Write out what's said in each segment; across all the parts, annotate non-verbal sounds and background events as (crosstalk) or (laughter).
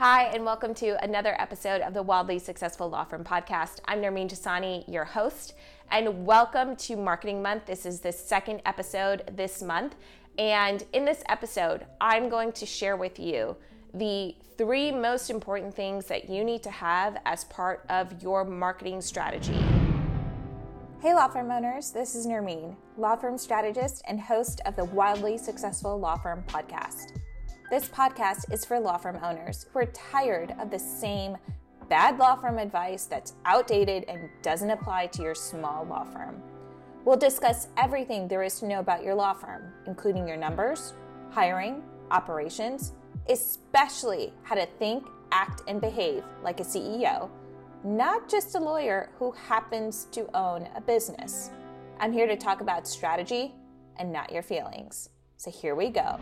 Hi, and welcome to another episode of the Wildly Successful Law Firm Podcast. I'm Nermeen Jasani, your host, and welcome to Marketing Month. This is the second episode this month. And in this episode, I'm going to share with you the three most important things that you need to have as part of your marketing strategy. Hey, law firm owners, this is Nermeen, law firm strategist and host of the Wildly Successful Law Firm Podcast. This podcast is for law firm owners who are tired of the same bad law firm advice that's outdated and doesn't apply to your small law firm. We'll discuss everything there is to know about your law firm, including your numbers, hiring, operations, especially how to think, act, and behave like a CEO, not just a lawyer who happens to own a business. I'm here to talk about strategy and not your feelings. So here we go.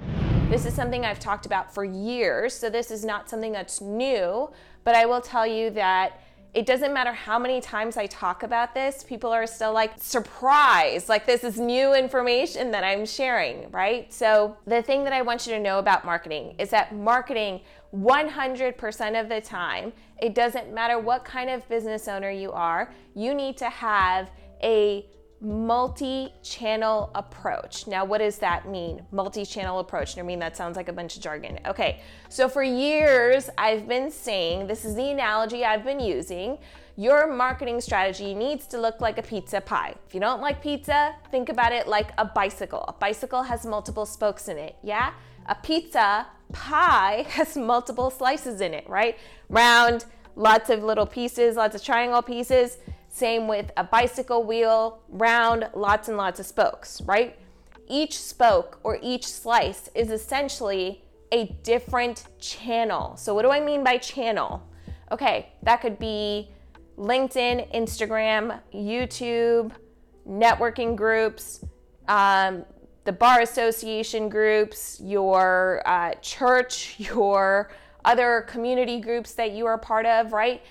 This is something I've talked about for years, so this is not something that's new, but I will tell you that it doesn't matter how many times I talk about this, people are still like surprised, like this is new information that I'm sharing, right? So, the thing that I want you to know about marketing is that marketing 100% of the time, it doesn't matter what kind of business owner you are, you need to have a multi channel approach. Now, what does that mean? Multi channel approach. I mean, that sounds like a bunch of jargon. Okay, so for years, I've been saying this is the analogy I've been using. Your marketing strategy needs to look like a pizza pie. If you don't like pizza, think about it like a bicycle. A bicycle has multiple spokes in it, yeah? A pizza pie (laughs) has multiple slices in it, right? Round, lots of little pieces, lots of triangle pieces same with a bicycle wheel, round, lots and lots of spokes, right? Each spoke or each slice is essentially a different channel. So, what do I mean by channel? Okay, that could be LinkedIn, Instagram, YouTube, networking groups, um, the bar association groups, your uh, church, (laughs) your other community groups that you are part of, right?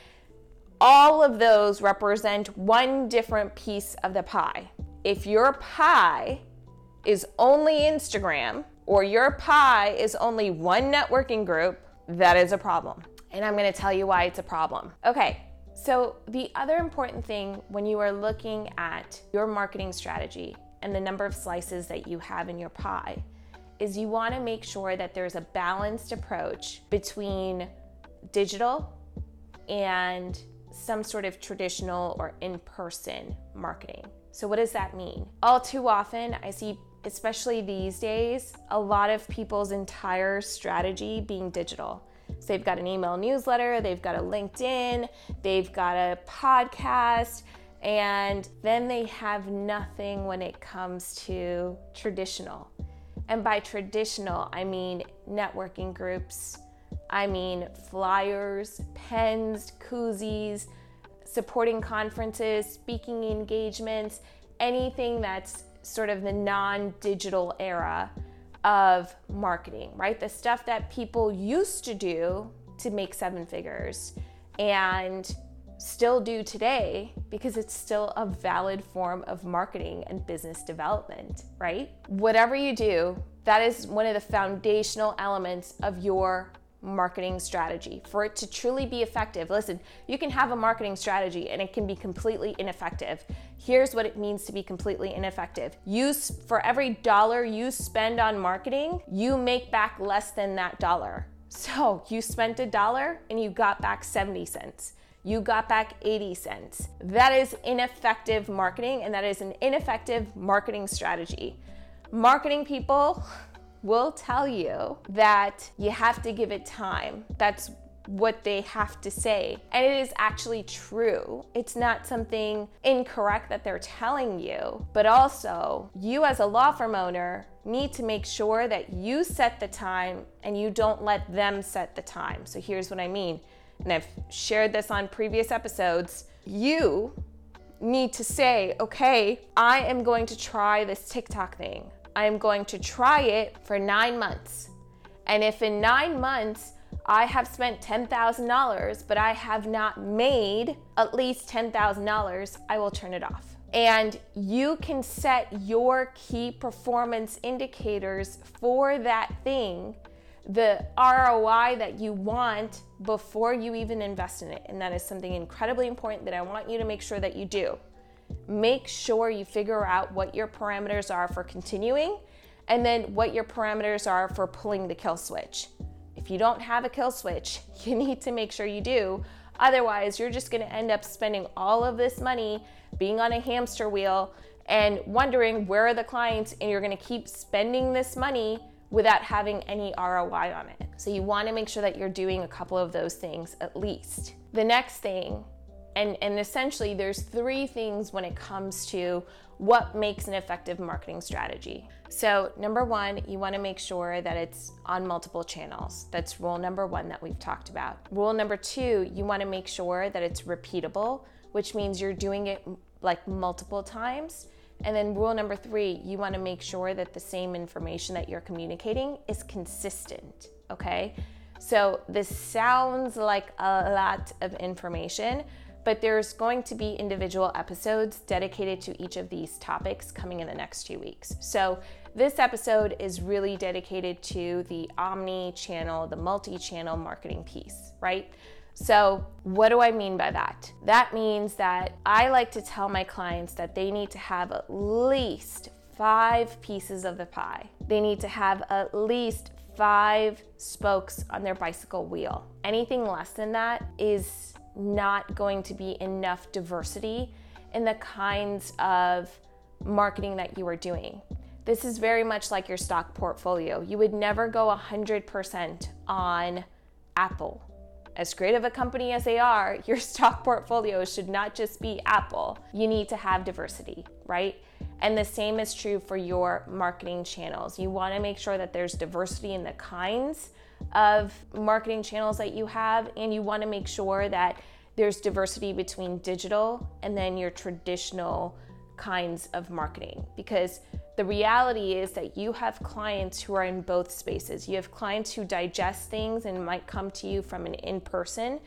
All of those represent one different piece of the pie. If your pie is only Instagram or your pie is only one networking group, that is a problem. And I'm gonna tell you why it's a problem. Okay, so the other important thing when you are looking at your marketing strategy and the number of slices that you have in your pie is you wanna make sure that there's a balanced approach between digital and some sort of traditional or in person marketing. So, what does that mean? All too often, I see, especially these days, a lot of people's entire strategy being digital. So, they've got an email newsletter, they've got a LinkedIn, they've got a podcast, and then they have nothing when it comes to traditional. And by traditional, I mean networking groups, I mean flyers, pens, koozies, supporting conferences, speaking engagements, anything that's sort of the non digital era of marketing, right? The stuff that people used to do to make seven figures and still do today because it's still a valid form of marketing and business development, right? Whatever you do, that is one of the foundational elements of your marketing strategy for it to truly be effective. Listen, you can have a marketing strategy and it can be completely ineffective. Here's what it means to be completely ineffective. You for every dollar you spend on marketing, you make back less than that dollar. So, you spent a dollar and you got back 70 cents. You got back 80 cents. That is ineffective marketing and that is an ineffective marketing strategy. Marketing people will tell you that you have to give it time. That's what they have to say. And it is actually true. It's not something incorrect that they're telling you, but also you as a law firm owner need to make sure that you set the time and you don't let them set the time. So here's what I mean. And I've shared this on previous episodes. You need to say, okay, I am going to try this TikTok thing. I'm going to try it for nine months. And if in nine months I have spent $10,000, but I have not made at least $10,000, I will turn it off. And you can set your key performance indicators for that thing the ROI that you want before you even invest in it. And that is something incredibly important that I want you to make sure that you do. Make sure you figure out what your parameters are for continuing and then what your parameters are for pulling the kill switch. If you don't have a kill switch, (laughs) you need to make sure you do. Otherwise, you're just gonna end up spending all of this money being on a hamster wheel and wondering where are the clients, and you're gonna keep spending this money without having any ROI on it. So, you wanna make sure that you're doing a couple of those things at least. The next thing, and, and essentially, there's three things when it comes to what makes an effective marketing strategy. So, number one, you want to make sure that it's on multiple channels. That's rule number one that we've talked about. Rule number two, you want to make sure that it's repeatable, which means you're doing it like multiple times. And then rule number three, you want to make sure that the same information that you're communicating is consistent. Okay. So, this sounds like a lot of information, but there's going to be individual episodes dedicated to each of these topics coming in the next few weeks. So, this episode is really dedicated to the omni channel, the multi channel marketing piece, right? So, what do I mean by that? That means that I like to tell my clients that they need to have at least five pieces of the pie. They need to have at least five spokes on their bicycle wheel. Anything less than that is not going to be enough diversity in the kinds of marketing that you are doing. This is very much like your stock portfolio. You would never go 100% on Apple. As great of a company as they are, (laughs) your stock portfolio should not just be Apple. You need to have diversity, right? And the same is true for your marketing channels. You want to make sure that there's diversity in the kinds of marketing channels that you have, and you want to make sure that there's diversity between digital and then your traditional kinds of marketing because the reality is that you have clients who are in both spaces. You have clients who digest things and might come to you from an in person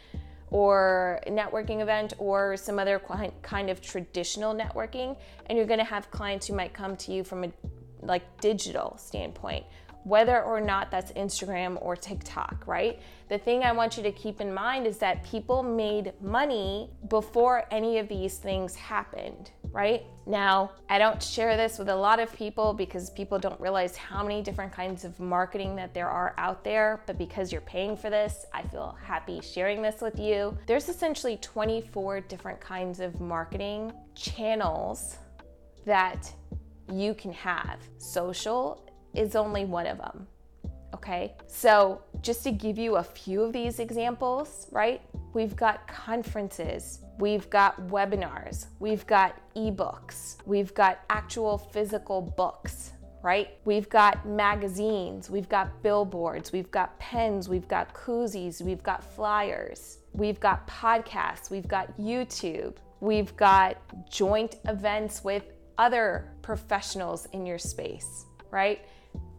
or networking event or some other kind of traditional networking and you're going to have clients who might come to you from a like digital standpoint whether or not that's Instagram or TikTok, right? The thing I want you to keep in mind is that people made money before any of these things happened, right? Now, I don't share this with a lot of people because people don't realize how many different kinds of marketing that there are out there, but because you're paying for this, I feel happy sharing this with you. There's essentially 24 different kinds of marketing channels that you can have social is only one of them. Okay, so just to give you a few of these examples, right? We've got conferences, we've got webinars, we've got ebooks, we've got actual physical books, right? We've got magazines, we've got billboards, we've got pens, we've got koozies, we've got flyers, we've got podcasts, we've got YouTube, we've got joint events with other professionals in your space, right?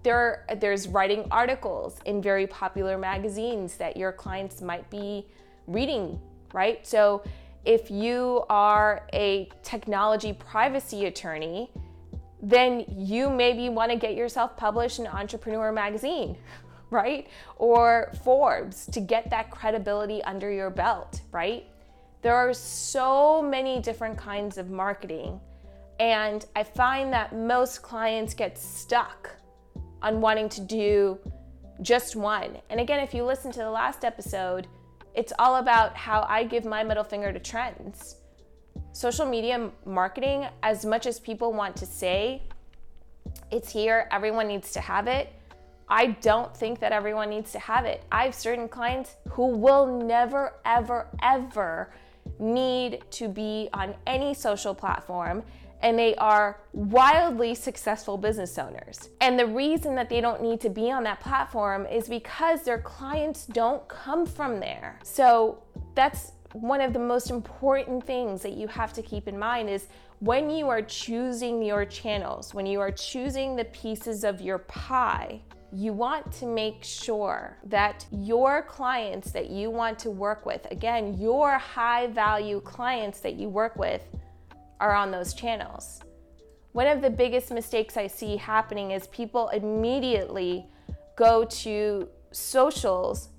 there there's writing articles in very popular magazines that your clients might be reading, right? So if you are a technology privacy attorney, then you maybe want to get yourself published in Entrepreneur magazine, (laughs) right? Or Forbes to get that credibility under your belt, right? There are so many different kinds of marketing. And I find that most clients get stuck on wanting to do just one. And again, if you listen to the last episode, it's all about how I give my middle finger to trends. Social media marketing, as much as people want to say it's here, everyone needs to have it. I don't think that everyone needs to have it. I have certain clients who will never, ever, ever need to be on any social platform and they are wildly successful business owners. And the reason that they don't need to be on that platform is because their clients don't come from there. So that's one of the most important things that you have to keep in mind is when you are choosing your channels, when you are choosing the pieces of your pie, you want to make sure that your clients that you want to work with, again, your high value clients that you work with, are on those channels. One of the biggest mistakes I see happening is people immediately go to socials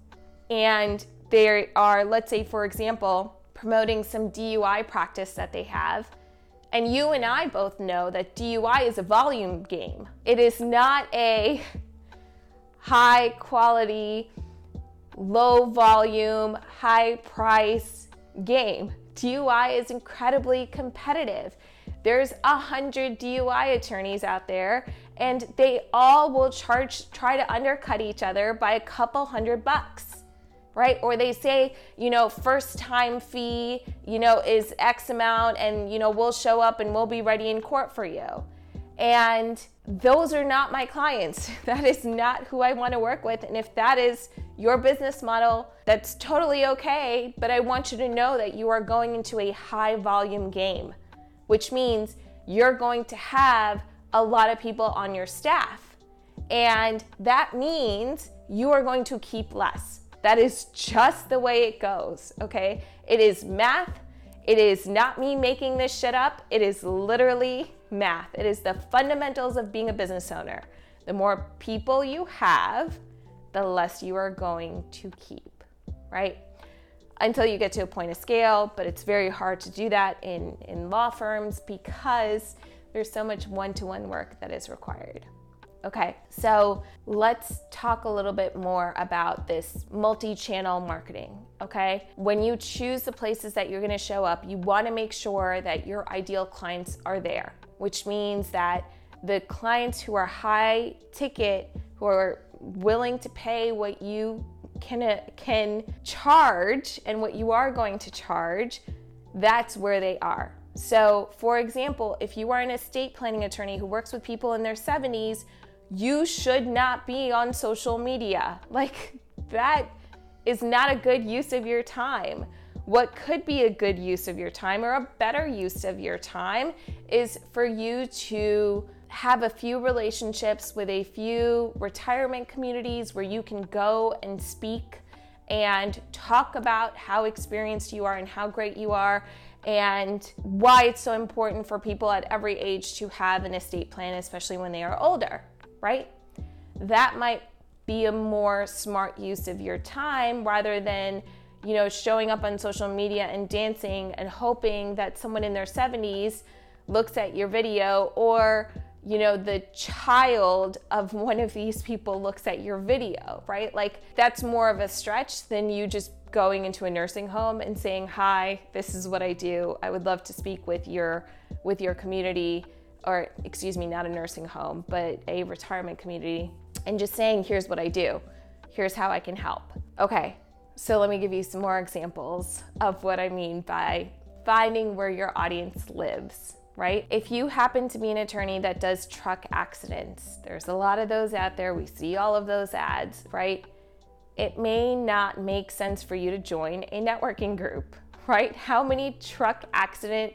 and they are, let's say, for example, promoting some DUI practice that they have. And you and I both know that DUI is a volume game. It is not a high quality, low volume, high price game. DUI is incredibly competitive. There's a hundred DUI attorneys out there, and they all will charge, try to undercut each other by a couple hundred bucks, right? Or they say, you know, first time fee, you know, is X amount, and, you know, we'll show up and we'll be ready in court for you. And those are not my clients. (laughs) That is not who I want to work with. And if that is your business model, that's totally okay. But I want you to know that you are going into a high volume game which means you're going to have a lot of people on your staff. And that means you are going to keep less. That is just the way it goes, okay? It is math. It is not me making this shit up. It is literally math. It is the fundamentals of being a business owner. The more people you have, the less you are going to keep, right? until you get to a point of scale, but it's very hard to do that in, in law firms because there's so much one to one work that is required. Okay, so let's talk a little bit more about this multi channel marketing. Okay, when you choose the places that you're gonna show up, you wanna make sure that your ideal clients are there, which means that the clients who are high ticket, who are willing to pay what you can uh, can charge and what you are going to charge, that's where they are. So, for example, if you are an estate planning attorney who works with people in their 70s, you should not be on social media. (laughs) Like that is not a good use of your time. What could be a good use of your time or a better use of your time is for you to have a few relationships with a few retirement communities where you can go and speak and talk about how experienced you are and how great you are and why it's so important for people at every age to have an estate plan, especially when they are older, right? That might be a more smart use of your time rather than you know showing up on social media and dancing and hoping that someone in their 70s looks at your video or you know, the child of one of these people looks at your video, right? Like that's more of a stretch than you just going into a nursing home and saying, "Hi, this is what I do. I would love to speak with your with your community or excuse me, not a nursing home, but a retirement community and just saying, "Here's what I do. Here's how I can help." Okay. So let me give you some more examples of what I mean by finding where your audience lives right? If you happen to be an attorney that does truck accidents, there's a lot of those out there. We see all of those ads, right? It may not make sense for you to join a networking group, (laughs) right? How many truck accident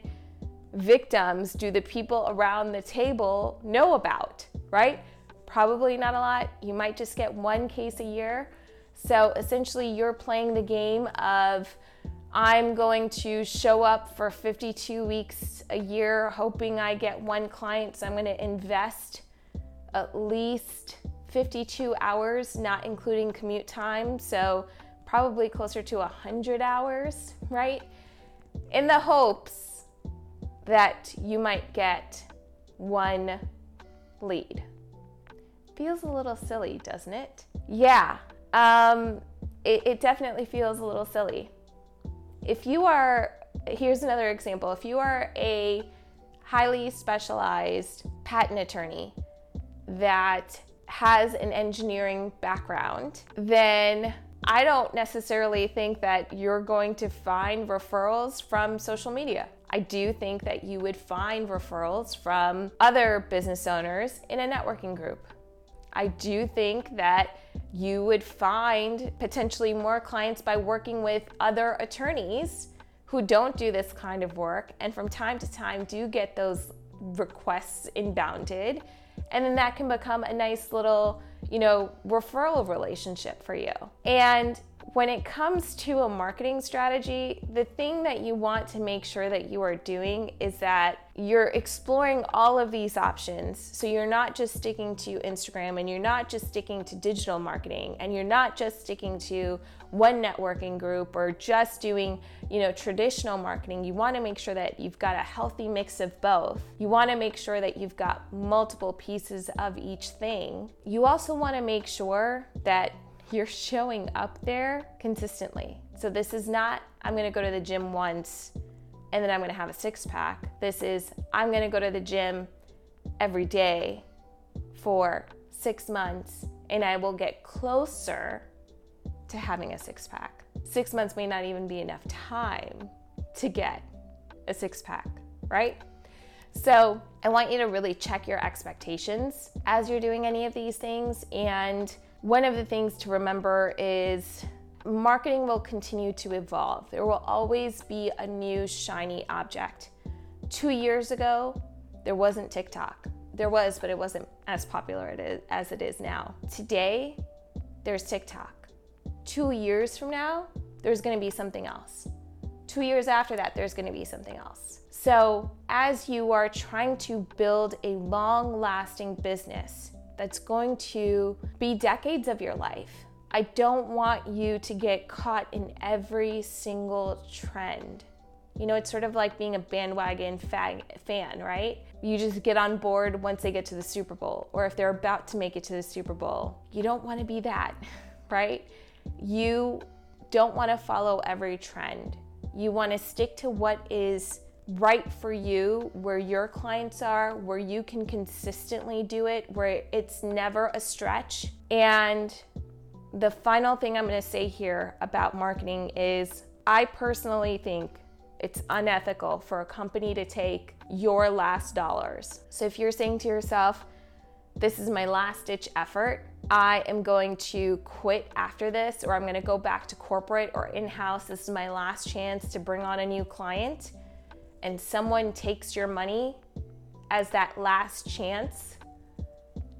victims do the people around the table know about, right? Probably not a lot. You might just get one case a year. So essentially, you're playing the game of I'm going to show up for 52 weeks a year, hoping I get one client. So I'm going to invest at least 52 hours, not including commute time. So probably closer to 100 hours, right? In the hopes that you might get one lead. Feels a little silly, doesn't it? Yeah, um, it, it definitely feels a little silly if you are, here's another example if you are a highly specialized patent attorney that has an engineering background, then I don't necessarily think that you're going to find referrals from social media. I do think that you would find referrals from other business owners in a networking group. I do think that you would find potentially more clients by working with other attorneys who don't do this kind of work and from time to time do get those requests inbounded. And then that can become a nice little you know referral relationship for you. And when it comes to a marketing strategy, the thing that you want to make sure that you are doing is that you're exploring all of these options. So you're not just sticking to Instagram and you're not just sticking to digital marketing and you're not just sticking to one networking group or just doing, you know, traditional marketing. You want to make sure that you've got a healthy mix of both. You want to make sure that you've got multiple pieces of each thing. You also want to make sure that you're showing up there consistently. So this is not, I'm gonna go to the gym once and then I'm gonna have a six pack. This is, I'm gonna go to the gym every day for six months and I will get closer to having a six pack. Six months may not even be enough time to get a six pack, right? So I want you to really check your expectations as you're doing any of these things and one of the things to remember is marketing will continue to evolve. There will always be a new shiny object. Two years ago, there wasn't TikTok. There was, but it wasn't as popular as it is now. Today, there's TikTok. Two years from now, there's gonna be something else. Two years after that, there's gonna be something else. So, as you are trying to build a long lasting business, that's going to be decades of your life. I don't want you to get caught in every single trend. You know, it's sort of like being a bandwagon fag- fan, right? You just get on board once they get to the Super Bowl, or if they're about to make it to the Super Bowl. You don't want to be that, (laughs) right? You don't want to follow every trend. You want to stick to what is right for you, where your clients are, where you can consistently do it, where it's never a stretch. And the final thing I'm going to say here about marketing is I personally think it's unethical for a company to take your last dollars. So if you're saying to yourself, this is my last ditch effort. I am going to quit after this, or I'm going to go back to corporate or in house. This is my last chance to bring on a new client and someone takes your money as that last chance,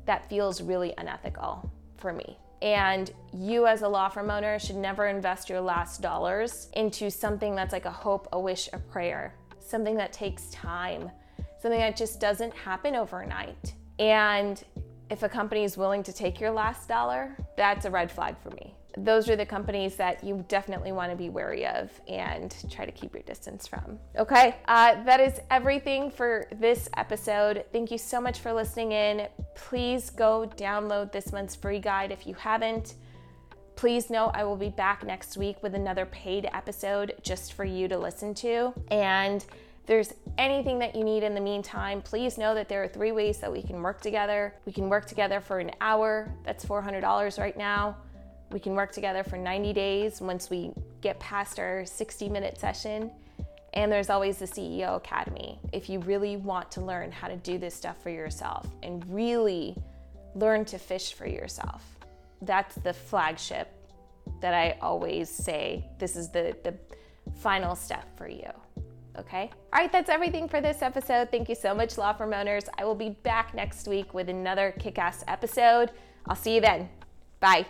that feels really unethical for me. And you, as a law firm owner, should never invest your last dollars into something that's like a hope, a wish, a prayer, something that takes time, something that just doesn't happen overnight. And if a company is willing to take your last dollar, that's a red flag for me those are the companies that you definitely want to be wary of and try to keep your distance from. Okay, uh, that is everything for this episode. Thank you so much for listening in. Please go download this month's free guide if you haven't. Please know I will be back next week with another paid episode just for you to listen to. And there's anything that you need in the meantime, please know that there are three ways that we can work together. We can work together for an hour, that's $400 right now. We can work together for 90 days once we get past our 60 minute session. And there's always the CEO Academy if you really want to learn how to do this stuff for yourself and really learn to fish for yourself. That's the flagship that I always say this is the, the final step for you. Okay? All right, that's everything for this episode. Thank you so much, law firm owners. I will be back next week with another kick ass episode. I'll see you then. Bye.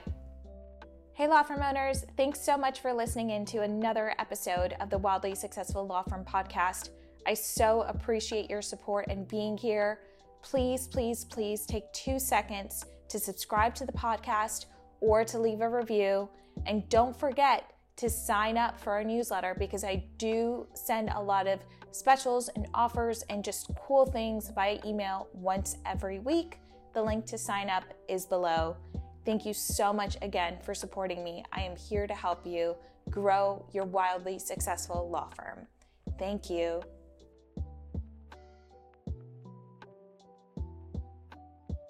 Hey, law firm owners, thanks so much for listening in to another episode of the Wildly Successful Law Firm podcast. I so appreciate your support and being here. Please, please, please take two seconds to subscribe to the podcast or to leave a review. And don't forget to sign up for our newsletter because I do send a lot of specials and offers and just cool things via email once every week. The link to sign up is below. Thank you so much again for supporting me. I am here to help you grow your wildly successful law firm. Thank you.